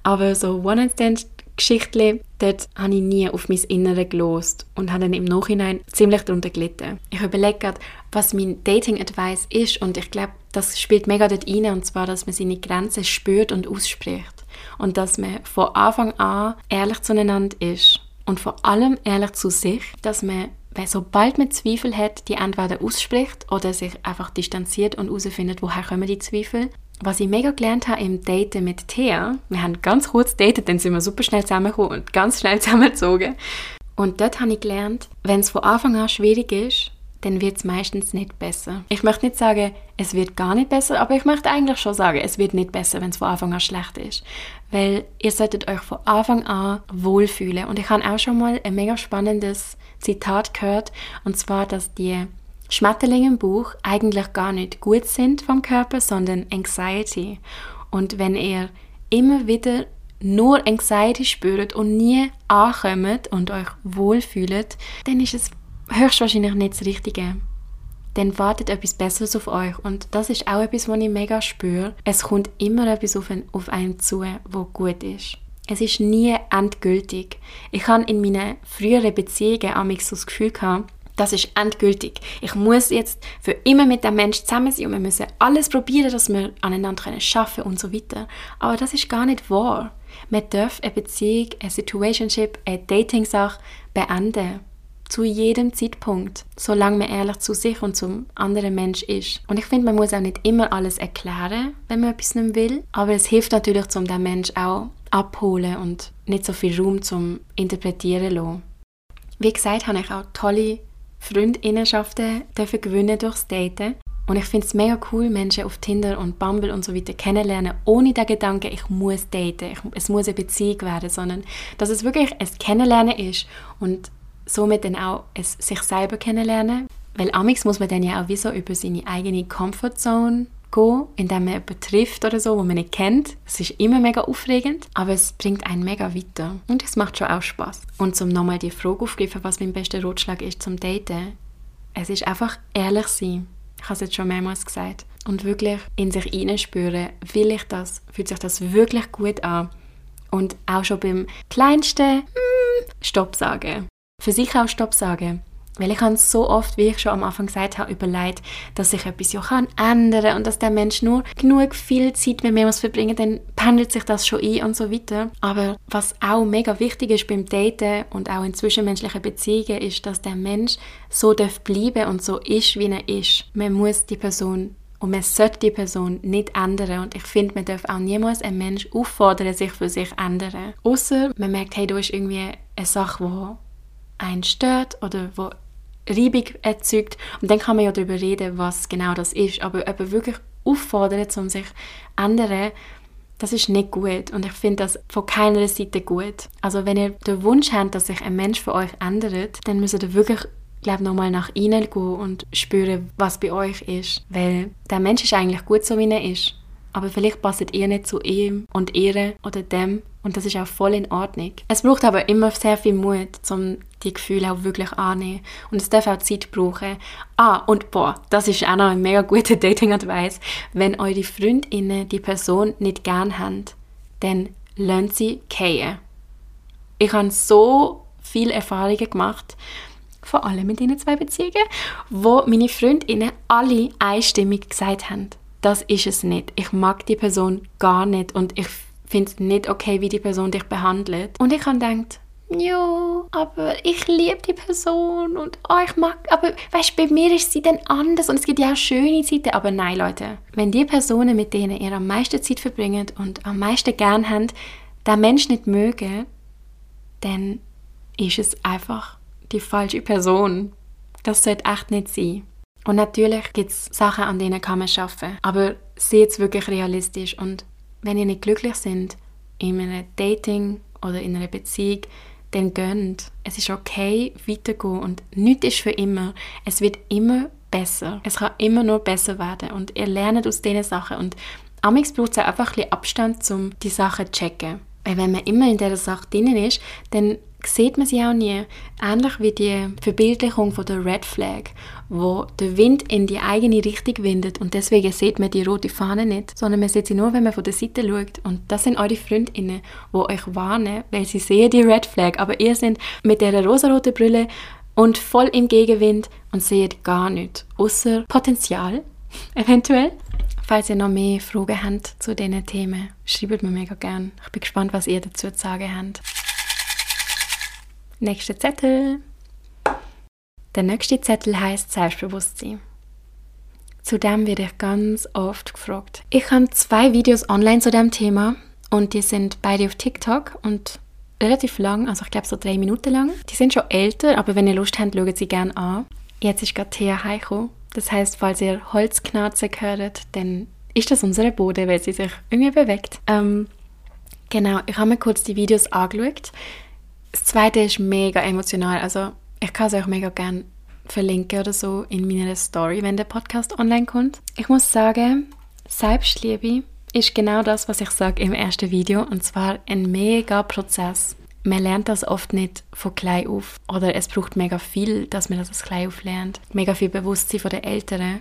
aber so One-Night-Stand Geschichte, dort habe ich nie auf mein Innere gelost und habe dann im Nachhinein ziemlich darunter gelitten. Ich überlege gerade, was mein Dating-Advice ist und ich glaube, das spielt mega dort rein und zwar, dass man seine Grenzen spürt und ausspricht und dass man von Anfang an ehrlich zueinander ist und vor allem ehrlich zu sich, dass man weil sobald man Zweifel hat, die entweder ausspricht oder sich einfach distanziert und herausfindet, woher kommen die Zweifel was ich mega gelernt habe im Daten mit Thea, wir haben ganz kurz datet, dann sind wir super schnell zusammengekommen und ganz schnell zusammengezogen. Und dort habe ich gelernt, wenn es von Anfang an schwierig ist, dann wird es meistens nicht besser. Ich möchte nicht sagen, es wird gar nicht besser, aber ich möchte eigentlich schon sagen, es wird nicht besser, wenn es von Anfang an schlecht ist. Weil ihr solltet euch von Anfang an wohlfühlen. Und ich habe auch schon mal ein mega spannendes Zitat gehört, und zwar, dass die Schmetterlinge im Buch eigentlich gar nicht gut sind vom Körper, sondern Anxiety. Und wenn ihr immer wieder nur Anxiety spürt und nie ankommt und euch wohlfühlt, dann ist es höchstwahrscheinlich nicht das Richtige. Dann wartet etwas Besseres auf euch. Und das ist auch etwas, was ich mega spüre. Es kommt immer etwas auf einen zu, wo gut ist. Es ist nie endgültig. Ich habe in meinen früheren Beziehungen am so das Gefühl gehabt, das ist endgültig. Ich muss jetzt für immer mit dem Menschen zusammen sein und wir müssen alles probieren, dass wir aneinander können schaffen und so weiter. Aber das ist gar nicht wahr. Man darf eine Beziehung, eine Situationship, eine Dating-Sache beenden. Zu jedem Zeitpunkt, solange man ehrlich zu sich und zum anderen Mensch ist. Und ich finde, man muss auch nicht immer alles erklären, wenn man etwas nicht will. Aber es hilft natürlich, um den Mensch auch abholen und nicht so viel Raum zum Interpretieren lassen. Wie gesagt, habe ich auch tolle Freundinnenschaften gewinnen durchs Daten. Und ich finde es mega cool, Menschen auf Tinder und Bumble und so weiter kennenlernen, ohne den Gedanken, ich muss daten, ich, es muss eine Beziehung werden, sondern dass es wirklich ein Kennenlernen ist und somit dann auch es sich selber kennenlernen. Weil amix muss man dann ja auch wie so über seine eigene Comfortzone gehen, indem man jemanden trifft oder so, wo man nicht kennt. Es ist immer mega aufregend, aber es bringt einen mega weiter. Und es macht schon auch Spaß. Und zum nochmal die Frage aufgreifen, was mein bester Ratschlag ist zum Daten, es ist einfach ehrlich sein ich habe es jetzt schon mehrmals gesagt, und wirklich in sich hineinspüren, will ich das, fühlt sich das wirklich gut an und auch schon beim kleinsten mm, Stopp sagen. Für sich auch Stopp sagen. Weil ich habe so oft, wie ich schon am Anfang gesagt habe, überlegt, dass sich etwas ja kann ändern und dass der Mensch nur genug viel Zeit mit mir muss verbringen, dann pendelt sich das schon ein und so weiter. Aber was auch mega wichtig ist beim Daten und auch in zwischenmenschlichen Beziehungen, ist, dass der Mensch so darf bleiben und so ist, wie er ist. Man muss die Person und man sollte die Person nicht ändern. Und ich finde, man darf auch niemals einen Mensch auffordern, sich für sich zu ändern. Außer man merkt, hey, da ist irgendwie eine Sache, die einen stört oder wo Reibung erzeugt. Und dann kann man ja darüber reden, was genau das ist. Aber eben wirklich auffordern, um sich zu ändern, das ist nicht gut. Und ich finde das von keiner Seite gut. Also wenn ihr den Wunsch habt, dass sich ein Mensch für euch ändert, dann müsst ihr wirklich glaube nochmal nach innen gehen und spüren, was bei euch ist. Weil der Mensch ist eigentlich gut so, wie er ist aber vielleicht passt ihr nicht zu ihm und ihr oder dem und das ist auch voll in Ordnung. Es braucht aber immer sehr viel Mut, um die Gefühle auch wirklich anzunehmen und es darf auch Zeit brauchen. Ah, und boah, das ist auch noch ein mega guter Dating-Advice. Wenn eure Freundinnen die Person nicht gern haben, dann lernt sie gehen. Ich habe so viele Erfahrungen gemacht, vor allem mit diesen zwei Beziehungen, wo meine Freundinnen alle einstimmig gesagt haben, das ist es nicht. Ich mag die Person gar nicht und ich finde es nicht okay, wie die Person dich behandelt. Und ich habe gedacht, ja, aber ich liebe die Person und oh, ich mag, aber weißt, bei mir ist sie dann anders und es gibt ja auch schöne Zeiten, aber nein, Leute, wenn die Personen, mit denen ihr am meisten Zeit verbringt und am meisten gern habt, der Mensch nicht mögen, dann ist es einfach die falsche Person. Das sollte echt nicht sein. Und natürlich gibt es Sachen, an denen kann man arbeiten. Aber seht es wirklich realistisch. Und wenn ihr nicht glücklich seid in einem Dating oder in einer Beziehung, dann gönnt. Es ist okay, weiterzugehen. Und nichts ist für immer. Es wird immer besser. Es kann immer nur besser werden. Und ihr lernt aus diesen Sachen. Und amix braucht es einfach ein bisschen Abstand, um die Sachen zu checken. Weil wenn man immer in dieser Sache drin ist, dann sieht man sie auch nie. Ähnlich wie die Verbildlichung von der Red Flag, wo der Wind in die eigene Richtung windet und deswegen sieht man die rote Fahne nicht, sondern man sieht sie nur, wenn man von der Seite schaut. Und das sind eure Freundinnen, die euch warnen, weil sie sehen die Red Flag, aber ihr seid mit der rosaroten Brille und voll im Gegenwind und seht gar nichts, außer Potenzial, eventuell. Falls ihr noch mehr Fragen habt zu diesen Themen, schreibt mir mega gerne. Ich bin gespannt, was ihr dazu zu sagen habt. Nächster Zettel. Der nächste Zettel heißt Selbstbewusstsein. Zudem werde ich ganz oft gefragt. Ich habe zwei Videos online zu dem Thema und die sind beide auf TikTok und relativ lang, also ich glaube so drei Minuten lang. Die sind schon älter, aber wenn ihr Lust habt, schaut sie gerne an. Jetzt ist gerade Thea heiko. Das heißt, falls ihr Holzknarzen hört, dann ist das unsere Boden, weil sie sich irgendwie bewegt. Ähm, genau, ich habe mir kurz die Videos angeschaut. Das zweite ist mega emotional. Also ich kann es euch mega gerne verlinken oder so in meiner Story, wenn der Podcast online kommt. Ich muss sagen, Selbstliebe ist genau das, was ich sage im ersten Video und zwar ein mega Prozess. Man lernt das oft nicht von klein auf oder es braucht mega viel, dass man das als klein auf lernt. Mega viel Bewusstsein von den Eltern.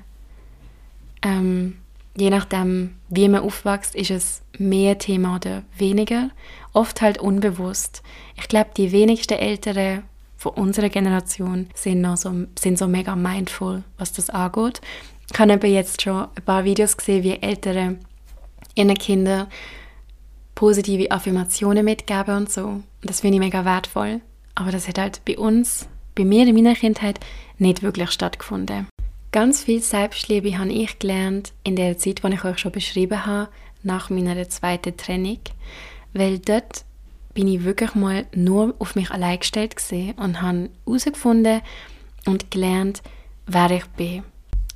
Ähm, je nachdem, wie man aufwächst, ist es mehr Thema oder weniger. Oft halt unbewusst. Ich glaube, die wenigsten Eltern von unserer Generation sind, noch so, sind so mega mindful, was das angeht. Ich habe aber jetzt schon ein paar Videos gesehen, wie Eltern ihren Kindern positive Affirmationen mitgeben und so. Und das finde ich mega wertvoll. Aber das hat halt bei uns, bei mir in meiner Kindheit, nicht wirklich stattgefunden. Ganz viel Selbstliebe habe ich gelernt in der Zeit, die ich euch schon beschrieben habe, nach meiner zweiten Trennung. Weil dort bin ich wirklich mal nur auf mich allein gestellt und habe herausgefunden und gelernt, wer ich bin.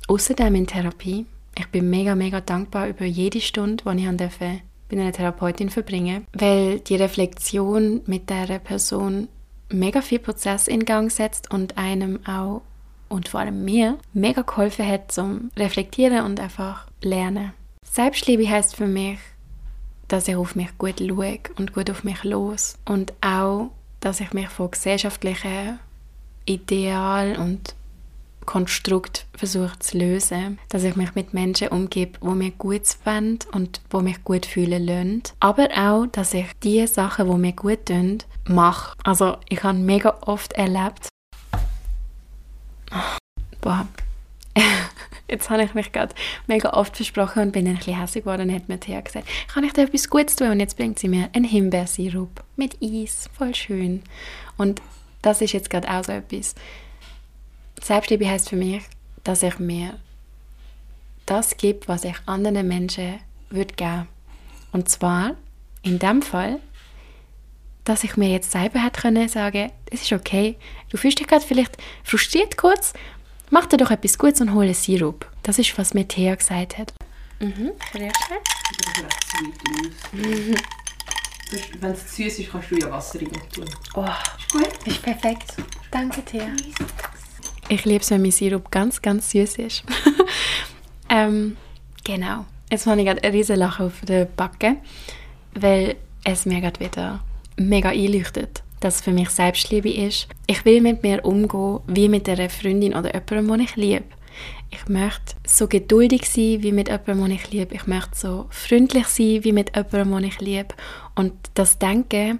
Außerdem in Therapie. Ich bin mega, mega dankbar über jede Stunde, die ich durfte bei einer Therapeutin verbringen weil die Reflexion mit der Person mega viel Prozess in Gang setzt und einem auch und vor allem mir mega geholfen hat zum Reflektieren und einfach lernen. Selbstliebe heißt für mich, dass ich auf mich gut schaue und gut auf mich los und auch, dass ich mich von gesellschaftlichen Idealen und Konstrukt versuche zu lösen, dass ich mich mit Menschen umgebe, wo mir gut wollen und wo mich gut fühlen lassen. Aber auch, dass ich die Sachen, die mir gut tun, mache. Also ich habe mega oft erlebt, boah, jetzt habe ich mich gerade mega oft versprochen und bin ein bisschen hässlich geworden und hat mir Thea gesagt, kann ich dir etwas Gutes tun? Und jetzt bringt sie mir einen Himbeersirup mit Eis, voll schön. Und das ist jetzt gerade auch so etwas. Selbstliebe heißt für mich, dass ich mir das gebe, was ich anderen Menschen würde geben. Und zwar in dem Fall, dass ich mir jetzt selber hätte können sagen, es ist okay, du fühlst dich gerade vielleicht frustriert kurz, mach dir doch etwas Gutes und hol einen Sirup. Das ist, was mir Thea gesagt hat. Mhm? Mhm. Wenn es zu süß ist, kannst du ja Wasser rein tun. Oh, ist gut? Ist perfekt. Danke, Thea. Ich liebe es, wenn mein Sirup ganz, ganz süß ist. ähm, genau. Jetzt habe ich gerade eine riesen Lache auf der Backe, weil es mir gerade wieder mega einleuchtet, dass es für mich Selbstliebe ist. Ich will mit mir umgehen wie mit einer Freundin oder jemandem, den ich liebe. Ich möchte so geduldig sein wie mit jemandem, den ich liebe. Ich möchte so freundlich sein wie mit jemandem, den ich liebe. Und das Denken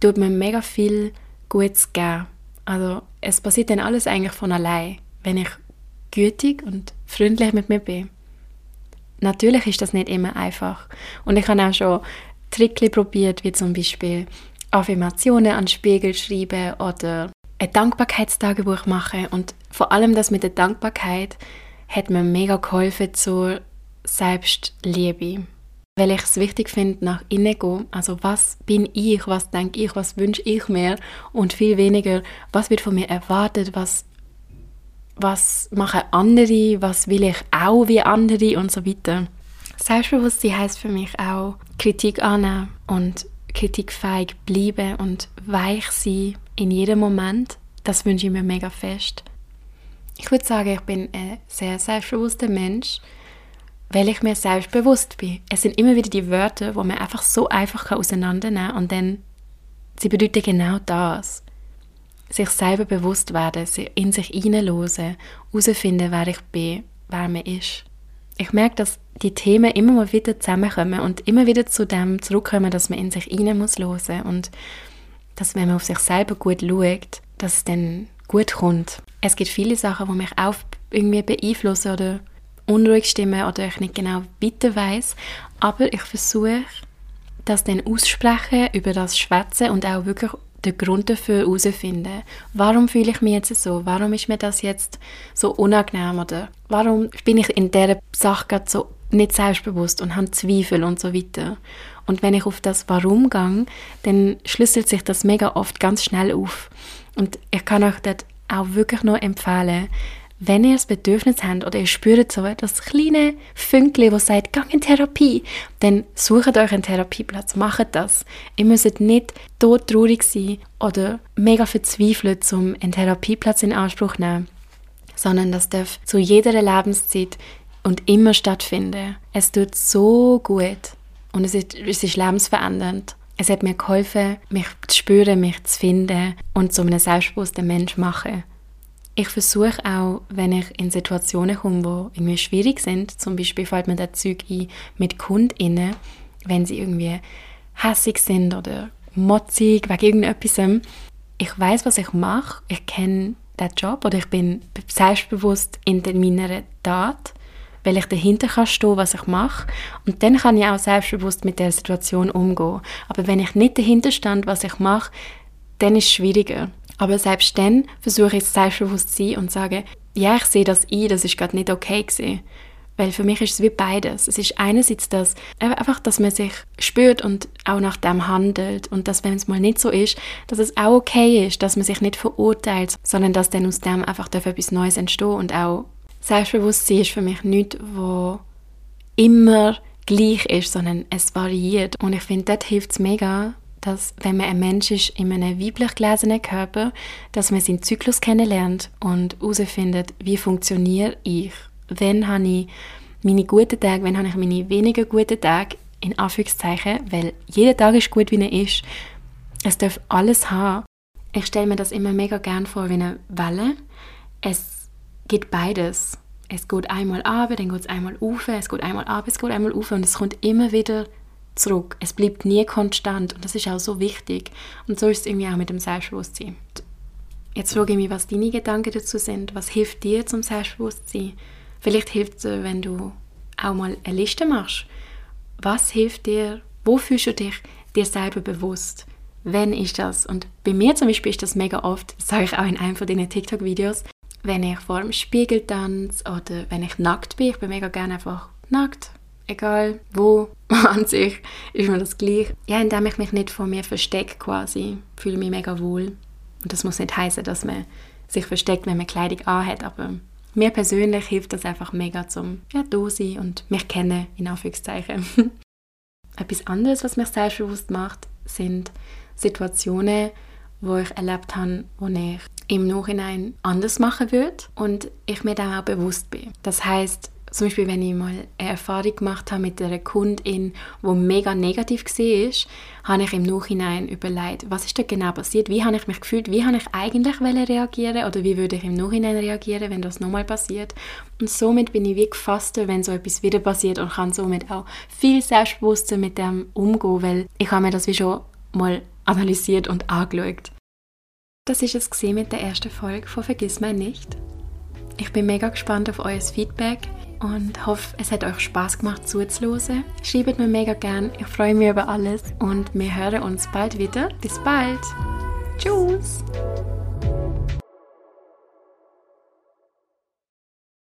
tut mir mega viel Gutes geben. Also es passiert dann alles eigentlich von allein, wenn ich gütig und freundlich mit mir bin. Natürlich ist das nicht immer einfach. Und ich habe auch schon Tricks probiert, wie zum Beispiel Affirmationen an den Spiegel schreiben oder ein Dankbarkeitstagebuch machen. Und vor allem das mit der Dankbarkeit hat mir mega geholfen zur Selbstliebe. Weil ich es wichtig finde, nach innen zu gehen. Also was bin ich, was denke ich, was wünsche ich mir? Und viel weniger, was wird von mir erwartet, was, was machen andere, was will ich auch wie andere? Und so weiter. Selbstbewusstsein heißt für mich auch Kritik annehmen und kritikfähig bleiben und weich sein in jedem Moment. Das wünsche ich mir mega fest. Ich würde sagen, ich bin ein sehr selbstbewusster Mensch weil ich mir selbst bewusst bin. Es sind immer wieder die Wörter, wo man einfach so einfach auseinandernehmen kann und dann, sie bedeuten genau das. Sich selber bewusst werden, in sich hineinlösen, herausfinden, wer ich bin, wer man ist. Ich merke, dass die Themen immer mal wieder zusammenkommen und immer wieder zu dem zurückkommen, dass man in sich hinein muss hören und dass, wenn man auf sich selber gut schaut, dass es dann gut kommt. Es gibt viele Sachen, die mich auch irgendwie beeinflussen oder unruhig stimmen oder ich nicht genau weiter weiß, aber ich versuche das dann aussprechen, über das schwätzen und auch wirklich den Grund dafür herausfinden. Warum fühle ich mich jetzt so? Warum ist mir das jetzt so unangenehm? Oder warum bin ich in dieser Sache gerade so nicht selbstbewusst und habe Zweifel und so weiter? Und wenn ich auf das Warum gehe, dann schlüsselt sich das mega oft ganz schnell auf. Und ich kann euch das auch wirklich nur empfehlen, wenn ihr das Bedürfnis habt oder ihr spürt so das kleine Fünkchen, das sagt, gang in Therapie, dann sucht euch einen Therapieplatz, macht das. Ihr müsst nicht todtraurig sein oder mega verzweifelt, um einen Therapieplatz in Anspruch zu nehmen, sondern das darf zu jeder Lebenszeit und immer stattfinden. Es tut so gut und es ist, es ist lebensverändernd. Es hat mir geholfen, mich zu spüren, mich zu finden und zu einem selbstbewussten Mensch zu machen. Ich versuche auch, wenn ich in Situationen komme, die irgendwie schwierig sind, zum Beispiel fällt mir das Zeug ein mit KundInnen, wenn sie irgendwie hässig sind oder motzig wegen irgendetwas. Ich weiß, was ich mache, ich kenne den Job oder ich bin selbstbewusst in meiner Tat, weil ich dahinter kann stehen, was ich mache und dann kann ich auch selbstbewusst mit der Situation umgehen. Aber wenn ich nicht dahinter stand, was ich mache, dann ist es schwieriger. Aber selbst dann versuche ich selbstbewusst zu sein und sage, ja, ich sehe das ein, das ist gerade nicht okay gewesen. Weil für mich ist es wie beides. Es ist einerseits das, einfach, dass man sich spürt und auch nach dem handelt. Und dass, wenn es mal nicht so ist, dass es auch okay ist, dass man sich nicht verurteilt, sondern dass dann aus dem einfach etwas Neues entsteht. Und auch Selbstbewusstsein ist für mich nichts, wo immer gleich ist, sondern es variiert. Und ich finde, dort hilft es mega, dass wenn man ein Mensch ist in einem weiblich gelesenen Körper, dass man seinen Zyklus kennenlernt und herausfindet, wie funktioniere ich wann habe ich meine guten Tage, wann habe ich meine weniger guten Tage, in Anführungszeichen, weil jeder Tag ist gut, wie er ist. Es darf alles haben. Ich stelle mir das immer mega gern vor wie eine Welle. Es geht beides. Es geht einmal ab, dann geht es einmal auf, es geht einmal ab, es geht einmal auf und es kommt immer wieder zurück. Es bleibt nie konstant und das ist auch so wichtig. Und so ist es irgendwie auch mit dem Selbstbewusstsein. Jetzt frage ich mich, was deine Gedanken dazu sind. Was hilft dir zum Selbstbewusstsein? Vielleicht hilft es, wenn du auch mal eine Liste machst. Was hilft dir? Wo fühlst du dich dir selber bewusst? Wenn ist das? Und bei mir zum Beispiel ist das mega oft, das sage ich auch in einem von diesen TikTok-Videos, wenn ich vor dem Spiegel tanze oder wenn ich nackt bin. Ich bin mega gerne einfach nackt. Egal wo, an sich ist mir das gleich. Ja, indem ich mich nicht von mir verstecke quasi, fühle ich mich mega wohl. Und das muss nicht heißen, dass man sich versteckt, wenn man Kleidung anhat, aber mir persönlich hilft das einfach mega zum ja, da sein und mich kennen, in Anführungszeichen. Etwas anderes, was mich selbstbewusst macht, sind Situationen, wo ich erlebt habe, wo ich im Nachhinein anders machen würde und ich mir dann auch bewusst bin. Das heißt, zum Beispiel, wenn ich mal eine Erfahrung gemacht habe mit einer Kundin, die mega negativ war, habe ich im Nachhinein überlegt, was ist da genau passiert, wie habe ich mich gefühlt, wie habe ich eigentlich reagieren oder wie würde ich im Nachhinein reagieren, wenn das nochmal passiert. Und somit bin ich wie gefasster, wenn so etwas wieder passiert und kann somit auch viel selbstbewusster mit dem umgehen, weil ich habe mir das wie schon mal analysiert und angeschaut. Das ist es mit der ersten Folge von Vergiss mein nicht. Ich bin mega gespannt auf euer Feedback und hoffe, es hat euch Spaß gemacht zuzuhören. Schreibt mir mega gern, ich freue mich über alles und wir hören uns bald wieder. Bis bald. Tschüss.